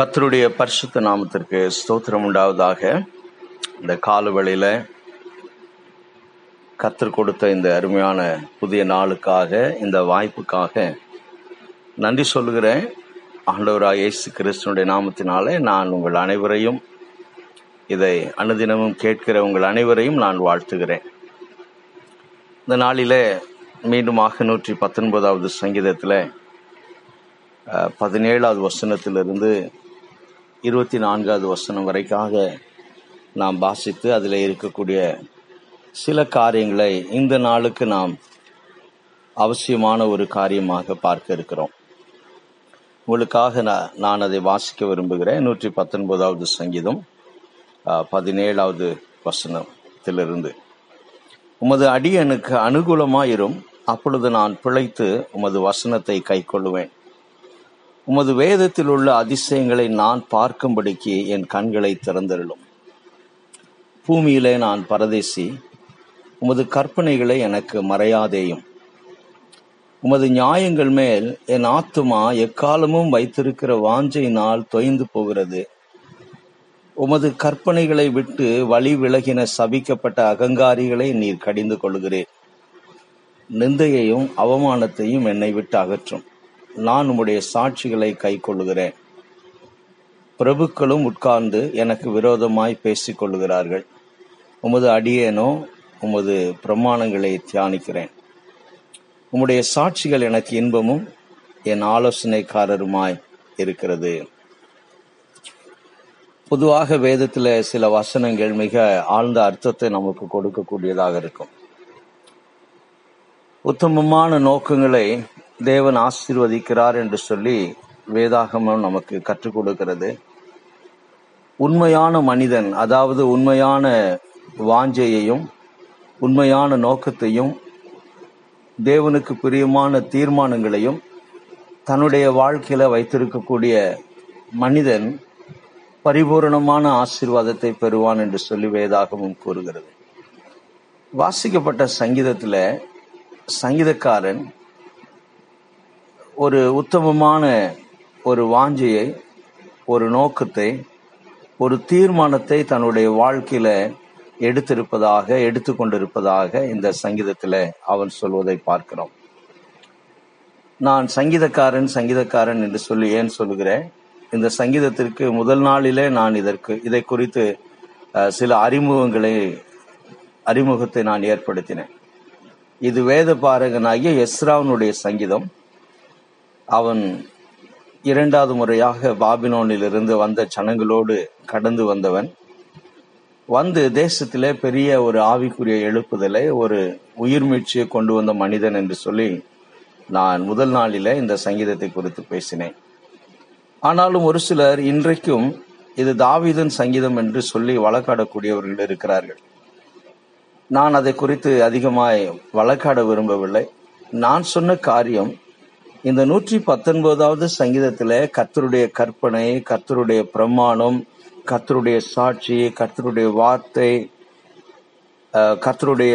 கத்தருடைய பரிசுத்த நாமத்திற்கு ஸ்தோத்திரம் உண்டாவதாக. இந்த காலவெளியில் கத்தர் கொடுத்த இந்த அருமையான புதிய நாளுக்காக இந்த வாய்ப்புக்காக நன்றி சொல்லுகிறேன். ஆண்டவராக இயேசு கிறிஸ்தனுடைய நாமத்தினாலே நான் உங்கள் அனைவரையும் இதை அனுதினமும் கேட்கிற உங்கள் அனைவரையும் நான் வாழ்த்துகிறேன். இந்த நாளில் மீண்டுமாக நூற்றி பத்தொன்பதாவது சங்கீதத்தில் பதினேழாவது வசனத்திலிருந்து இருபத்தி நான்காவது வசனம் வரைக்காக நாம் வாசித்து அதில் இருக்கக்கூடிய சில காரியங்களை இந்த நாளுக்கு நாம் அவசியமான ஒரு காரியமாக பார்க்க இருக்கிறோம். உங்களுக்காக நான் நான் அதை வாசிக்க விரும்புகிறேன். நூற்றி பத்தொன்பதாவது சங்கீதம் பதினேழாவது வசனத்திலிருந்து. உமது அடியனுக்கு அனுகூலமாயிரும் அப்பொழுது நான் பிழைத்து உமது வசனத்தை கை கொள்ளுவேன் உமது வேதத்தில் உள்ள அதிசயங்களை நான் பார்க்கும்படிக்கு என் கண்களை திறந்தருளும். பூமியிலே நான் பரதேசி உமது கற்பனைகளை எனக்கு மறையாதேயும். உமது நியாயங்கள் மேல் என் ஆத்துமா எக்காலமும் வைத்திருக்கிற வாஞ்சையினால் தொய்ந்து போகிறது. உமது கற்பனைகளை விட்டு வழி விலகின சபிக்கப்பட்ட அகங்காரிகளை நீர் கடிந்து கொள்கிறேன் நிந்தையையும் அவமானத்தையும் என்னை விட்டு அகற்றும். நான் உம்முடைய சாட்சிகளை கை கொள்ளுகிறேன் பிரபுக்களும் உட்கார்ந்து எனக்கு விரோதமாய் பேசிக் கொள்ளுகிறார்கள் உமது அடியேனோ உமது பிரமாணங்களை தியானிக்கிறேன். உம்முடைய சாட்சிகள் எனக்கு இன்பமும் என் ஆலோசனைக்காரருமாய் இருக்கிறது. பொதுவாக வேதத்தில் சில வசனங்கள் மிக ஆழ்ந்த அர்த்தத்தை நமக்கு கொடுக்கக்கூடியதாக இருக்கும். உத்தமமான நோக்கங்களை தேவன் ஆசீர்வதிக்கிறார் என்று சொல்லி வேதாகமம் நமக்கு கற்றுக் கொடுக்கிறது. உண்மையான மனிதன் அதாவது உண்மையான வாஞ்சையையும் உண்மையான நோக்கத்தையும் தேவனுக்கு பிரியமான தீர்மானங்களையும் தன்னுடைய வாழ்க்கையில வைத்திருக்கக்கூடிய மனிதன் பரிபூரணமான ஆசீர்வாதத்தை பெறுவான் என்று சொல்லி வேதாகமும் கூறுகிறது. வாசிக்கப்பட்ட சங்கீதத்தில் சங்கீதக்காரன் ஒரு உத்தமமான ஒரு வாஞ்சையை ஒரு நோக்கத்தை ஒரு தீர்மானத்தை தன்னுடைய வாழ்க்கையில எடுத்திருப்பதாக எடுத்துக்கொண்டிருப்பதாக இந்த சங்கீதத்தில் அவன் சொல்வதை பார்க்கிறோம். நான் சங்கீதக்காரன் சங்கீதக்காரன் என்று சொல்லி ஏன் சொல்கிறேன் இந்த சங்கீதத்திற்கு முதல் நாளிலே நான் இதற்கு இதை குறித்து சில அறிமுகங்களை அறிமுகத்தை நான் ஏற்படுத்தினேன். இது வேத பாரகனாகிய எஸ்ராவனுடைய சங்கீதம். அவன் இரண்டாவது முறையாக பாபிலோனிலிருந்து வந்த ஜனங்களோடு கடந்து வந்தவன். வந்து தேசத்திலே பெரிய ஒரு ஆவிக்குரிய எழுப்புதலை ஒரு உயிர் மீட்சியை கொண்டு வந்த மனிதன் என்று சொல்லி நான் முதல் நாளில இந்த சங்கீதத்தை குறித்து பேசினேன். ஆனாலும் ஒரு சிலர் இன்றைக்கும் இது தாவீதன் சங்கீதம் என்று சொல்லி வழக்காடக்கூடியவர்கள் இருக்கிறார்கள். நான் அதை குறித்து அதிகமாய் வழக்காட விரும்பவில்லை. நான் சொன்ன காரியம் இந்த நூற்றி பத்தொன்பதாவது சங்கீதத்துல கர்த்தருடைய கற்பனை கர்த்தருடைய பிரமாணம் கர்த்தருடைய சாட்சி கர்த்தருடைய வார்த்தை கர்த்தருடைய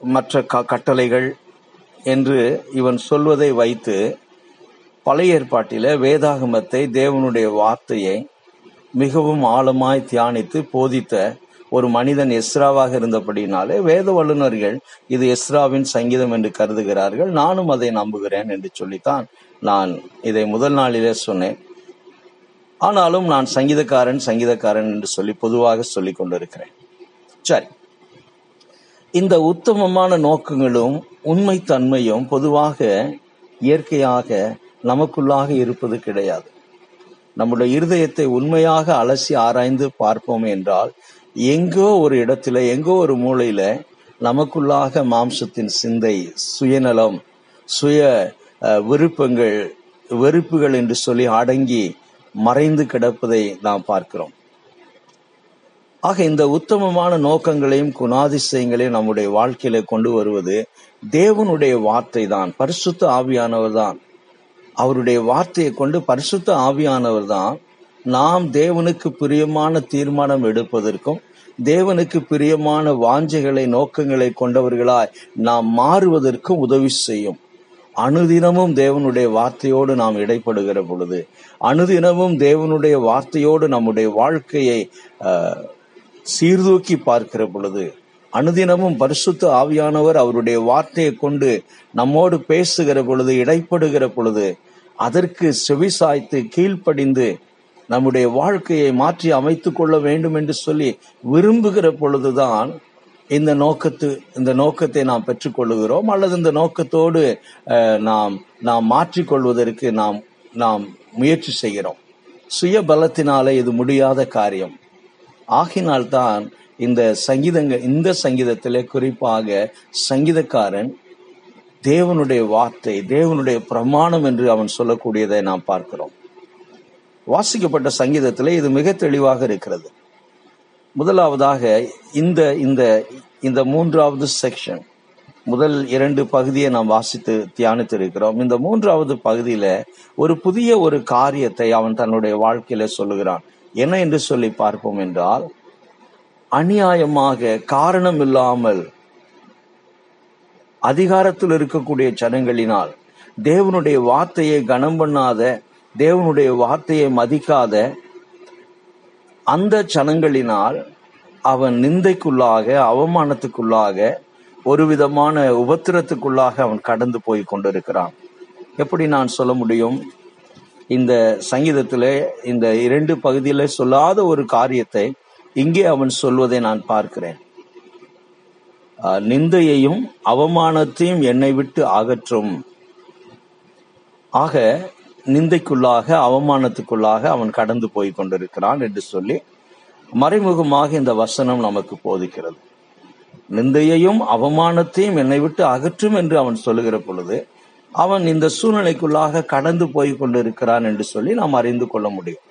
மற்ற க- கட்டளைகள் என்று இவன் சொல்வதை வைத்து பழைய ஏற்பாட்டில வேதாகமத்தை தேவனுடைய வார்த்தையை மிகவும் ஆழமாய் தியானித்து போதித்த ஒரு மனிதன் எஸ்ராவாக இருந்தபடினாலே வேத வல்லுநர்கள் இது எஸ்ராவின் சங்கீதம் என்று கருதுகிறார்கள். நானும் அதை நம்புகிறேன் என்று சொல்லித்தான் நான் இதை முதல் நாளிலே சொன்னேன். ஆனாலும் நான் சங்கீதக்காரன் சங்கீதக்காரன் என்று சொல்லி பொதுவாக சொல்லிக் கொண்டிருக்கிறேன். சரி. இந்த உத்தமமான நோக்கங்களும் உண்மை தன்மையும் பொதுவாக இயற்கையாக நமக்குள்ளாக இருப்பது கிடையாது. நம்முடைய இருதயத்தை உண்மையாக அலசி ஆராய்ந்து பார்ப்போம் என்றால் எங்கோ ஒரு இடத்துல எங்கோ ஒரு மூலையில நமக்குள்ளாக மாம்சத்தின் சிந்தை சுயநலம் சுய விருப்பங்கள் வெறுப்புகள் என்று சொல்லி அடங்கி மறைந்து கிடப்பதை நாம் பார்க்கிறோம். ஆக இந்த உத்தமமான நோக்கங்களையும் குணாதிசயங்களையும் நம்முடைய வாழ்க்கையில கொண்டு வருவது தேவனுடைய வார்த்தை தான் பரிசுத்த ஆவியானவர் தான். அவருடைய வார்த்தையை கொண்டு பரிசுத்த ஆவியானவர் தான் நாம் தேவனுக்கு பிரியமான தீர்மானம் எடுப்பதற்கும் தேவனுக்கு பிரியமான வாஞ்சைகளை நோக்கங்களை கொண்டவர்களாய் நாம் மாறுவதற்கும் உதவி செய்யும். அனுதினமும் தேவனுடைய வார்த்தையோடு நாம் இடைப்படுகிற பொழுது அனுதினமும் தேவனுடைய வார்த்தையோடு நம்முடைய வாழ்க்கையை சீர்தூக்கி பார்க்கிற பொழுது அனுதினமும் பரிசுத்த ஆவியானவர் அவருடைய வார்த்தையை கொண்டு நம்மோடு பேசுகிற பொழுது இடைப்படுகிற பொழுது அதற்கு செவிசாய்த்து கீழ்ப்படிந்து நம்முடைய வாழ்க்கையை மாற்றி அமைத்துக் கொள்ள வேண்டும் என்று சொல்லி விரும்புகிற பொழுதுதான் இந்த நோக்கத்து இந்த நோக்கத்தை நாம் பெற்றுக்கொள்ளுகிறோம் அல்லது இந்த நோக்கத்தோடு நாம் நாம் மாற்றிக்கொள்வதற்கு நாம் நாம் முயற்சி செய்கிறோம். சுய பலத்தினாலே இது முடியாத காரியம். ஆகினால்தான் இந்த சங்கீதங்க இந்த சங்கீதத்திலே குறிப்பாக சங்கீதக்காரன் தேவனுடைய வார்த்தை தேவனுடைய பிரமாணம் என்று அவன் சொல்லக்கூடியதை நாம் பார்க்கிறோம். வாசிக்கப்பட்ட சங்கீதத்திலே இது மிக தெளிவாக இருக்கிறது. முதலாவதாக இந்த இந்த இந்த மூன்றாவது செக்ஷன் முதல் இரண்டு பகுதியை நாம் வாசித்து தியானித்து இருக்கிறோம் இந்த மூன்றாவது பகுதியில ஒரு புதிய ஒரு காரியத்தை அவன் தன்னுடைய வாழ்க்கையில சொல்லுகிறான். என்ன என்று சொல்லி பார்ப்போம் என்றால் அநியாயமாக காரணம் இல்லாமல் அதிகாரத்தில் இருக்கக்கூடிய ஜனங்களினால் தேவனுடைய வார்த்தையை கனம் பண்ணாத தேவனுடைய வார்த்தையை மதிக்காத அந்த ஜனங்களினால் அவன் நிந்தைக்குள்ளாக அவமானத்துக்குள்ளாக ஒரு விதமான உபத்திரத்துக்குள்ளாக அவன் கடந்து போய் கொண்டிருக்கிறான். எப்படி நான் சொல்ல முடியும்? இந்த சங்கீதத்தில் இந்த இரண்டு பகுதியில் சொல்லாத ஒரு காரியத்தை இங்கே அவன் சொல்வதை நான் பார்க்கிறேன். நிந்தையையும் அவமானத்தையும் என்னை விட்டு அகற்றும். ஆக நிந்தைக்குள்ளாக அவமானத்துக்குள்ளாக அவன் கடந்து போய் கொண்டிருக்கிறான் என்று சொல்லி மறைமுகமாக இந்த வசனம் நமக்கு போதிக்கிறது. நிந்தையையும் அவமானத்தையும் என்னை விட்டு அகற்றும் என்று அவன் சொல்லுகிற பொழுது அவன் இந்த சூழ்நிலைக்குள்ளாக கடந்து போய் கொண்டிருக்கிறான் என்று சொல்லி நாம் அறிந்து கொள்ள முடியும்.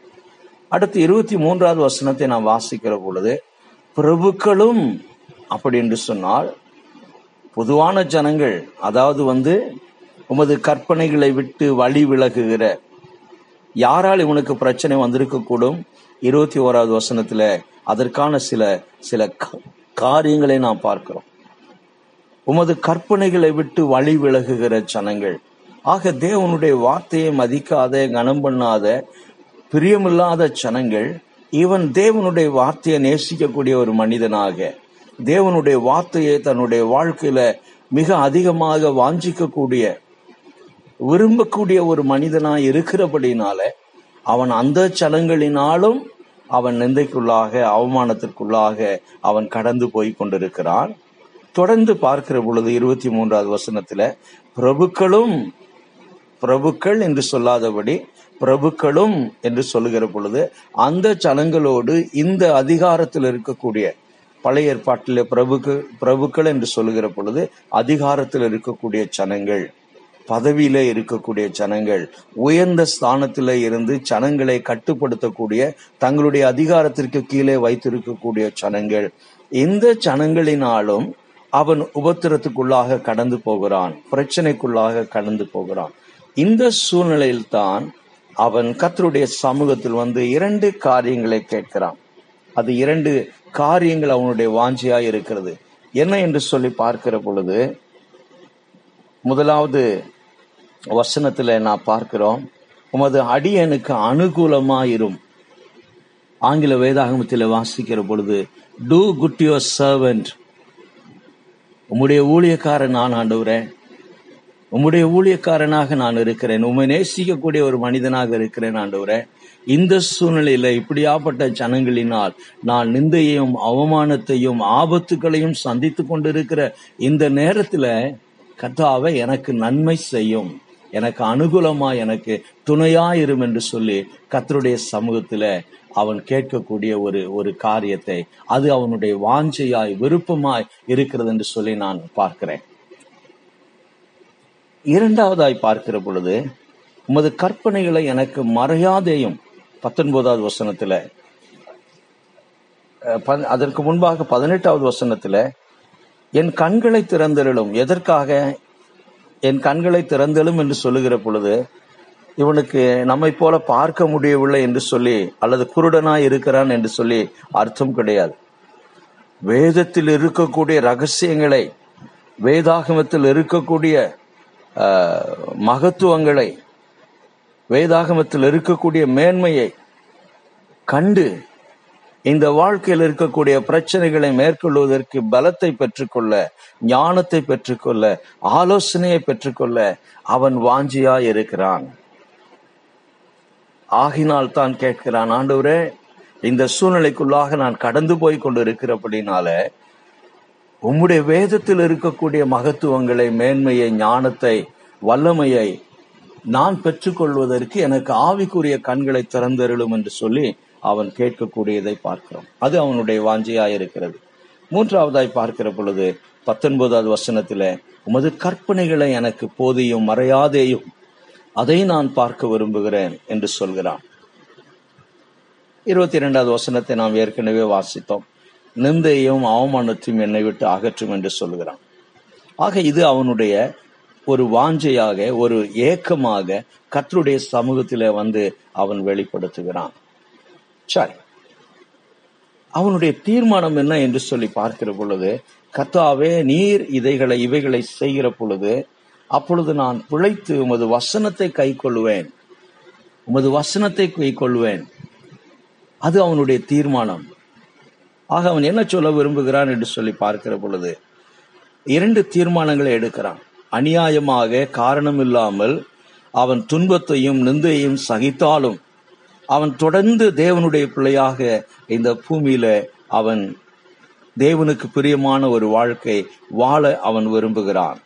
அடுத்து இருபத்தி மூன்றாவது வசனத்தை நாம் வாசிக்கிற பொழுது பிரபுக்களும் அப்படி என்று சொன்னால் பொதுவான ஜனங்கள் அதாவது வந்து உமது கற்பனைகளை விட்டு வழி விலகுகிற. யாரால் இவனுக்கு பிரச்சனை வந்திருக்க கூடும் இருபத்தி ஓராவது வசனத்துல அதற்கான சில சில காரியங்களை நாம் பார்க்கிறோம். உமது கற்பனைகளை விட்டு வழி விலகுகிற ஜனங்கள். ஆக தேவனுடைய வார்த்தையை மதிக்காத கனம் பண்ணாத பிரியமில்லாத ஜனங்கள் இவன் தேவனுடைய வார்த்தையை நேசிக்கக்கூடிய ஒரு மனிதனாக தேவனுடைய வார்த்தையை தன்னுடைய வாழ்க்கையில மிக அதிகமாக வாஞ்சிக்கக்கூடிய விரும்பக்கூடிய ஒரு மனிதனாய் இருக்கிறபடினால அவன் அந்த சலங்களினாலும் அவன் நிந்தைக்குள்ளாக அவமானத்திற்குள்ளாக அவன் கடந்து போய் கொண்டிருக்கிறான். தொடர்ந்து பார்க்கிற பொழுது இருபத்தி மூன்றாவது வசனத்துல பிரபுக்களும் பிரபுக்கள் என்று சொல்லாதபடி பிரபுக்களும் என்று சொல்லுகிற பொழுது அந்த சலங்களோடு இந்த அதிகாரத்தில் இருக்கக்கூடிய பழைய ஏற்பாட்டில் பிரபுக்கள் பிரபுக்கள் என்று சொல்லுகிற பொழுது அதிகாரத்தில் இருக்கக்கூடிய சனங்கள் பதவியில இருக்கக்கூடிய ஜனங்கள் உயர்ந்த ஸ்தானத்தில இருந்து ஜனங்களை கட்டுப்படுத்தக்கூடிய தங்களுடைய அதிகாரத்திற்கு கீழே வைத்திருக்கக்கூடிய ஜனங்கள். இந்த ஜனங்களினாலும் அவன் உபத்திரத்துக்குள்ளாக கடந்து போகிறான் பிரச்சனைக்குள்ளாக கடந்து போகிறான். இந்த சூழ்நிலையில்தான் அவன் கத்தருடைய சமூகத்தில் வந்து இரண்டு காரியங்களை கேட்கிறான். அது இரண்டு காரியங்கள் அவனுடைய வாஞ்சியா இருக்கிறது. என்ன என்று சொல்லி பார்க்கிற பொழுது முதலாவது வசனத்தில் நான் பார்க்கிறோம் உமது அடியனுக்கு அனுகூலமாயிரும். ஆங்கில வேதாகமத்தில் வாசிக்கிற பொழுது டூ குட் யுவர் சர்வெண்ட் உம்முடைய ஊழியக்காரன் நான் ஆண்டவரேன் உம்முடைய ஊழியக்காரனாக நான் இருக்கிறேன். உம்மை நேசிக்கக்கூடிய ஒரு மனிதனாக இருக்கிறேன் ஆண்டவரே. இந்த சூழ்நிலையில இப்படியாப்பட்ட ஜனங்களினால் நான் நிந்தையையும் அவமானத்தையும் ஆபத்துகளையும் சந்தித்து கொண்டிருக்கிற இந்த நேரத்துல கத்தாவை எனக்கு நன்மை செய்யும். எனக்கு அனுகூலமா எனக்கு துணையாயிரும் என்று சொல்லி கத்தருடைய சமூகத்துல அவன் கேட்கக்கூடிய ஒரு ஒரு காரியத்தை அது அவனுடைய வாஞ்சையாய் விருப்பமாய் இருக்கிறது என்று சொல்லி நான் பார்க்கிறேன். இரண்டாவதாய் பார்க்கிற பொழுது உமது கற்பனைகளை எனக்கு மறையாதேயும் பத்தொன்பதாவது வசனத்துல ப- அதற்கு முன்பாக பதினெட்டாவது வசனத்துல என் கண்களை திறந்தெழும் எதற்காக? என் கண்களை திறந்தெழும் என்று சொல்லுகிற பொழுது இவனுக்கு நம்மை போல பார்க்க முடியவில்லை என்று சொல்லி அல்லது குருடனாய் இருக்கிறான் என்று சொல்லி அர்த்தம் கிடையாது. வேதத்தில் இருக்கக்கூடிய ரகசியங்களை வேதாகமத்தில் இருக்கக்கூடிய மகத்துவங்களை வேதாகமத்தில் இருக்கக்கூடிய மேன்மையை கண்டு இந்த வாழ்க்கையில் இருக்கக்கூடிய பிரச்சனைகளை மேற்கொள்வதற்கு பலத்தை பெற்றுக்கொள்ள ஞானத்தை பெற்றுக்கொள்ள ஆலோசனையை பெற்றுக்கொள்ள அவன் வாஞ்சியாய் இருக்கிறான். ஆகினால் தான் கேட்கிறான் ஆண்டவரே இந்த சூழ்நிலைக்குள்ளாக நான் கடந்து போய் கொண்டு இருக்கிறபடினால உம்முடைய வேதத்தில் இருக்கக்கூடிய மகத்துவங்களை மேன்மையை ஞானத்தை வல்லமையை நான் பெற்றுக்கொள்வதற்கு எனக்கு ஆவிக்குரிய கண்களை திறந்தருளும் என்று சொல்லி அவன் கேட்கக்கூடியதை பார்க்கிறோம். அது அவனுடைய வாஞ்சியாய் இருக்கிறது. மூன்றாவதாய் பார்க்கிற பொழுது பத்தொன்பதாவது வசனத்துல உமது கற்பனைகளை எனக்கு போதியும் மறையாதேயும் அதை நான் பார்க்க விரும்புகிறேன் என்று சொல்கிறான். இருபத்தி இரண்டாவது வசனத்தை நாம் ஏற்கனவே வாசித்தோம். நிந்தையும் அவமானத்தையும் என்னை விட்டு அகற்றும் என்று சொல்கிறான். ஆக இது அவனுடைய ஒரு வாஞ்சையாக ஒரு ஏக்கமாக கற்றுடைய சமூகத்திலே வந்து அவன் வெளிப்படுத்துகிறான். சரி. அவனுடைய தீர்மானம் என்ன என்று சொல்லி பார்க்கிற பொழுது கத்தாவே நீர் இதைகளை இவைகளை செய்கிற பொழுது அப்பொழுது நான் பிழைத்து உமது வசனத்தை கை கொள்வேன் உமது வசனத்தை கை கொள்வேன் அது அவனுடைய தீர்மானம். ஆக அவன் என்ன சொல்ல விரும்புகிறான் என்று சொல்லி பார்க்கிற பொழுது இரண்டு தீர்மானங்களை எடுக்கிறான். அநியாயமாக காரணம் இல்லாமல் அவன் துன்பத்தையும் நிந்தையும் சகித்தாலும் அவன் தொடர்ந்து தேவனுடைய பிள்ளையாக இந்த பூமியில அவன் தேவனுக்கு பிரியமான ஒரு வாழ்க்கை வாழ அவன் விரும்புகிறான்.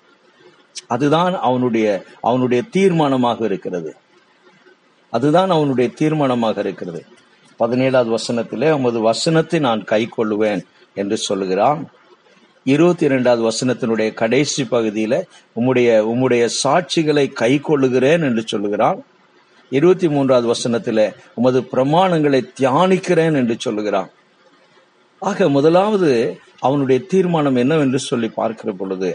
அதுதான் அவனுடைய அவனுடைய தீர்மானமாக இருக்கிறது. அதுதான் அவனுடைய தீர்மானமாக இருக்கிறது. பதினேழாவது வசனத்திலே உமது வசனத்தை நான் கை கொள்ளுவேன் என்று சொல்லுகிறான். இருபத்தி இரண்டாவது வசனத்தினுடைய கடைசி பகுதியில உம்முடைய உம்முடைய சாட்சிகளை கை கொள்ளுகிறேன் என்று சொல்லுகிறான். இருபத்தி மூன்றாவது வசனத்துல உமது பிரமாணங்களை தியானிக்கிறேன் என்று சொல்லுகிறான். ஆக முதலாவது அவனுடைய தீர்மானம் என்னவென்று சொல்லி பார்க்கிற பொழுது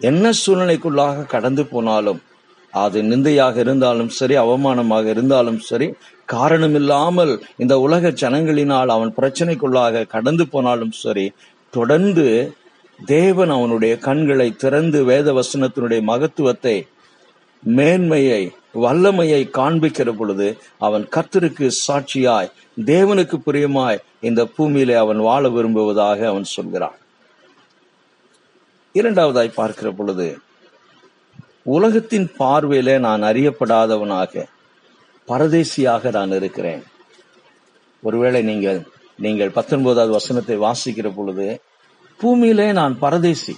என்ன சூழ்நிலைக்குள்ளாக கடந்து போனாலும் அது நிந்தையாக இருந்தாலும் சரி அவமானமாக இருந்தாலும் சரி காரணமில்லாமல் இந்த உலக ஜனங்களினால் அவன் பிரச்சனைக்குள்ளாக கடந்து போனாலும் சரி தொடர்ந்து தேவன் அவனுடைய கண்களை திறந்து வேத வசனத்தினுடைய மகத்துவத்தை மேன்மையை வல்லமையை காண்பிக்கிற பொழுது அவன் கர்த்தருக்கு சாட்சியாய் தேவனுக்கு பிரியமாய் இந்த பூமியிலே அவன் வாழ விரும்புவதாக அவன் சொல்கிறான். இரண்டாவதாய் பார்க்கிற பொழுது உலகத்தின் பார்வையிலே நான் அறியப்படாதவனாக பரதேசியாக நான் இருக்கிறேன். ஒருவேளை நீங்கள் நீங்கள் பத்தொன்பதாவது வசனத்தை வாசிக்கிற பொழுது பூமியிலே நான் பரதேசி.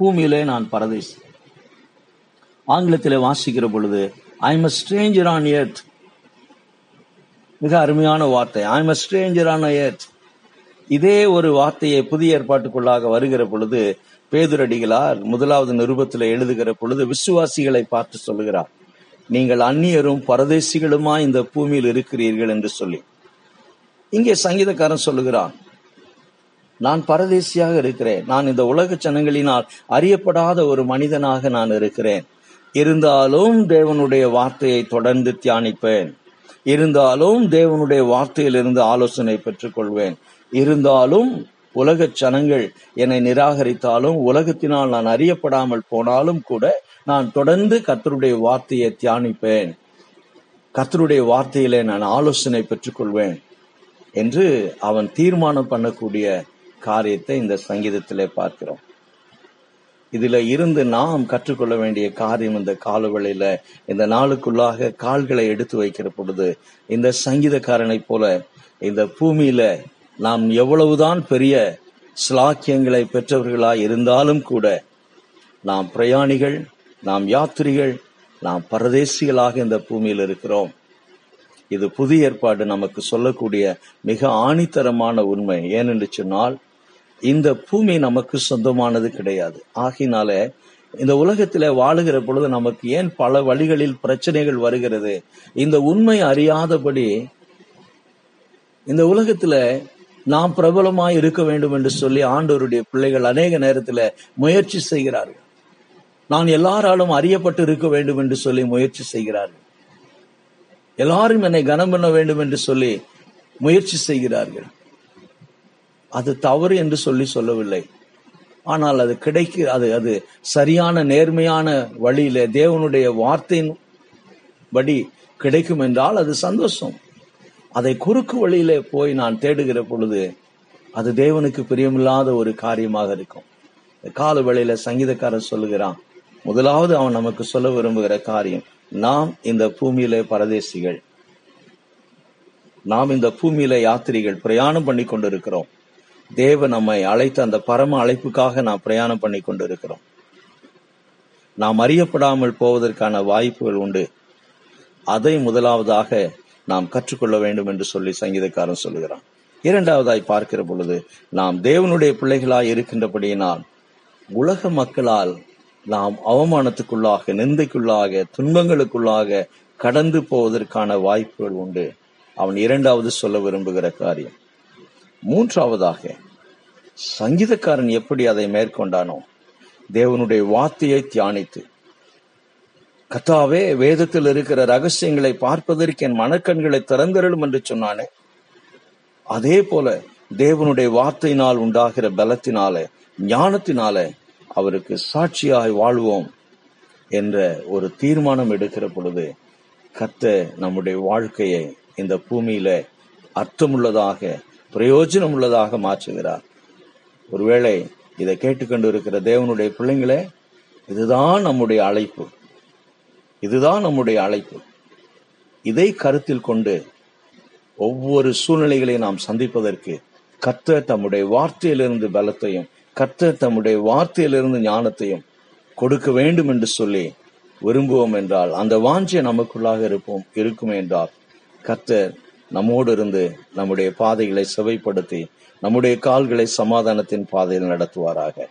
பூமியிலே நான் பரதேசி. ஆங்கிலத்தில் வாசிக்கிற பொழுது I am stranger on earth மிக அருமையான வார்த்தை. I am stranger on earth இதே ஒரு வார்த்தையை புதிய ஏற்பாட்டுக்குள்ளாக வருகிற பொழுது பேதுரடிகளார் முதலாவது நிருபத்தில் எழுதுகிற பொழுது விசுவாசிகளை பார்த்து சொல்லுகிறார் நீங்கள் அந்நியரும் பரதேசிகளுமா இந்த பூமியில் இருக்கிறீர்கள் என்று சொல்லி. இங்கே சங்கீதக்காரன் சொல்லுகிறான் நான் பரதேசியாக இருக்கிறேன். நான் இந்த உலக ஜனங்களினால் அறியப்படாத ஒரு மனிதனாக நான் இருக்கிறேன். இருந்தாலும் தேவனுடைய வார்த்தையை தொடர்ந்து தியானிப்பேன். இருந்தாலும் தேவனுடைய வார்த்தையிலிருந்து ஆலோசனை பெற்றுக்கொள்வேன். இருந்தாலும் உலக ஜனங்கள் என்னை நிராகரித்தாலும் உலகத்தினால் நான் அறியப்படாமல் போனாலும் கூட நான் தொடர்ந்து கத்தருடைய வார்த்தையை தியானிப்பேன். கத்தருடைய வார்த்தையிலே நான் ஆலோசனை பெற்றுக்கொள்வேன் என்று அவன் தீர்மானம் பண்ணக்கூடிய காரியத்தை இந்த சங்கீதத்திலே பார்க்கிறோம். இதுல இருந்து நாம் கற்றுக்கொள்ள வேண்டிய காரியம் இந்த காலவெளியில இந்த நாளுக்குள்ளாக கால்களை எடுத்து வைக்கிற பொழுது இந்த சங்கீதக்காரனை போல இந்த பூமியில நாம் எவ்வளவுதான் பெரிய சிலாக்கியங்களை பெற்றவர்களாய் இருந்தாலும் கூட நாம் பிரயாணிகள் நாம் யாத்திரிகள் நாம் பரதேசிகளாக இந்த பூமியில் இருக்கிறோம். இது புதிய ஏற்பாடு நமக்கு சொல்லக்கூடிய மிக ஆணித்தரமான உண்மை. ஏனென்று சொன்னால் இந்த பூமி நமக்கு சொந்தமானது கிடையாது. ஆகினால இந்த உலகத்துல வாழுகிற பொழுது நமக்கு ஏன் பல வழிகளில் பிரச்சனைகள் வருகிறது? இந்த உண்மை அறியாதபடி இந்த உலகத்துல நாம் பிரபலமாய் இருக்க வேண்டும் என்று சொல்லி ஆண்டோருடைய பிள்ளைகள் அநேக நேரத்துல முயற்சி செய்கிறார்கள். நான் எல்லாராலும் அறியப்பட்டு இருக்க வேண்டும் என்று சொல்லி முயற்சி செய்கிறார்கள். எல்லாரும் என்னை கனம் பண்ண வேண்டும் என்று சொல்லி முயற்சி செய்கிறார்கள். அது தவறு என்று சொல்லி சொல்லவில்லை. ஆனால் அது கிடைக்க அது அது சரியான நேர்மையான வழியில தேவனுடைய வார்த்தையின் படி கிடைக்கும் என்றால் அது சந்தோஷம். அதை குறுக்கு வழியில போய் நான் தேடுகிற பொழுது அது தேவனுக்கு பிரியமில்லாத ஒரு காரியமாக இருக்கும். இந்த கால வேளையில சங்கீதக்காரன் சொல்லுகிறான் முதலாவது அவன் நமக்கு சொல்ல விரும்புகிற காரியம் நாம் இந்த பூமியில பரதேசிகள் நாம் இந்த பூமியில யாத்திரிகள் பிரயாணம் பண்ணி கொண்டிருக்கிறோம் தேவ நம்மை அழைத்த அந்த பரம அழைப்புக்காக நாம் பிரயாணம் பண்ணி கொண்டிருக்கிறோம். நாம் அறியப்படாமல் போவதற்கான வாய்ப்புகள் உண்டு. அதை முதலாவதாக நாம் கற்றுக்கொள்ள வேண்டும் என்று சொல்லி சங்கீதக்காரன் சொல்லுகிறான். இரண்டாவதாய் பார்க்கிற பொழுது நாம் தேவனுடைய பிள்ளைகளாய் இருக்கின்றபடியினால் உலக மக்களால் நாம் அவமானத்துக்குள்ளாக நிந்தைக்குள்ளாக துன்பங்களுக்குள்ளாக கடந்து போவதற்கான வாய்ப்புகள் உண்டு. அவன் இரண்டாவது சொல்ல விரும்புகிற காரியம். மூன்றாவதாக சங்கீதக்காரன் எப்படி அதை மேற்கொண்டானோ தேவனுடைய வார்த்தையை தியானித்து கத்தாவே வேதத்தில் இருக்கிற ரகசியங்களை பார்ப்பதற்கு என் மனக்கண்களை திறந்திரலும் என்று சொன்னானே. அதே போல தேவனுடைய வார்த்தையினால் உண்டாகிற பலத்தினால ஞானத்தினால அவருக்கு சாட்சியாய் வாழ்வோம் என்ற ஒரு தீர்மானம் எடுக்கிற பொழுது கத்த நம்முடைய வாழ்க்கையை இந்த பூமியில அர்த்தமுள்ளதாக பிரயோஜனம் உள்ளதாக மாற்றுகிறார். ஒருவேளை இதை கேட்டுக்கொண்டு இருக்கிற தேவனுடைய பிள்ளைங்களே இதுதான் நம்முடைய அழைப்பு. இதுதான் நம்முடைய அழைப்பு. இதை கருத்தில் கொண்டு ஒவ்வொரு சூழ்நிலைகளையும் நாம் சந்திப்பதற்கு கத்த தம்முடைய வார்த்தையிலிருந்து பலத்தையும் கர்த்தர் தம்முடைய வார்த்தையிலிருந்து ஞானத்தையும் கொடுக்க வேண்டும் என்று சொல்லி விரும்புவோம் என்றால் அந்த வாஞ்சை நமக்குள்ளாக இருப்போம் இருக்கும் என்றால் கத்தர் நம்மோடு இருந்து நம்முடைய பாதைகளை செவைப்படுத்தி நம்முடைய கால்களை சமாதானத்தின் பாதையில் நடத்துவாராக.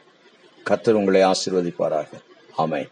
கத்தர் உங்களை ஆசிர்வதிப்பாராக. ஆமை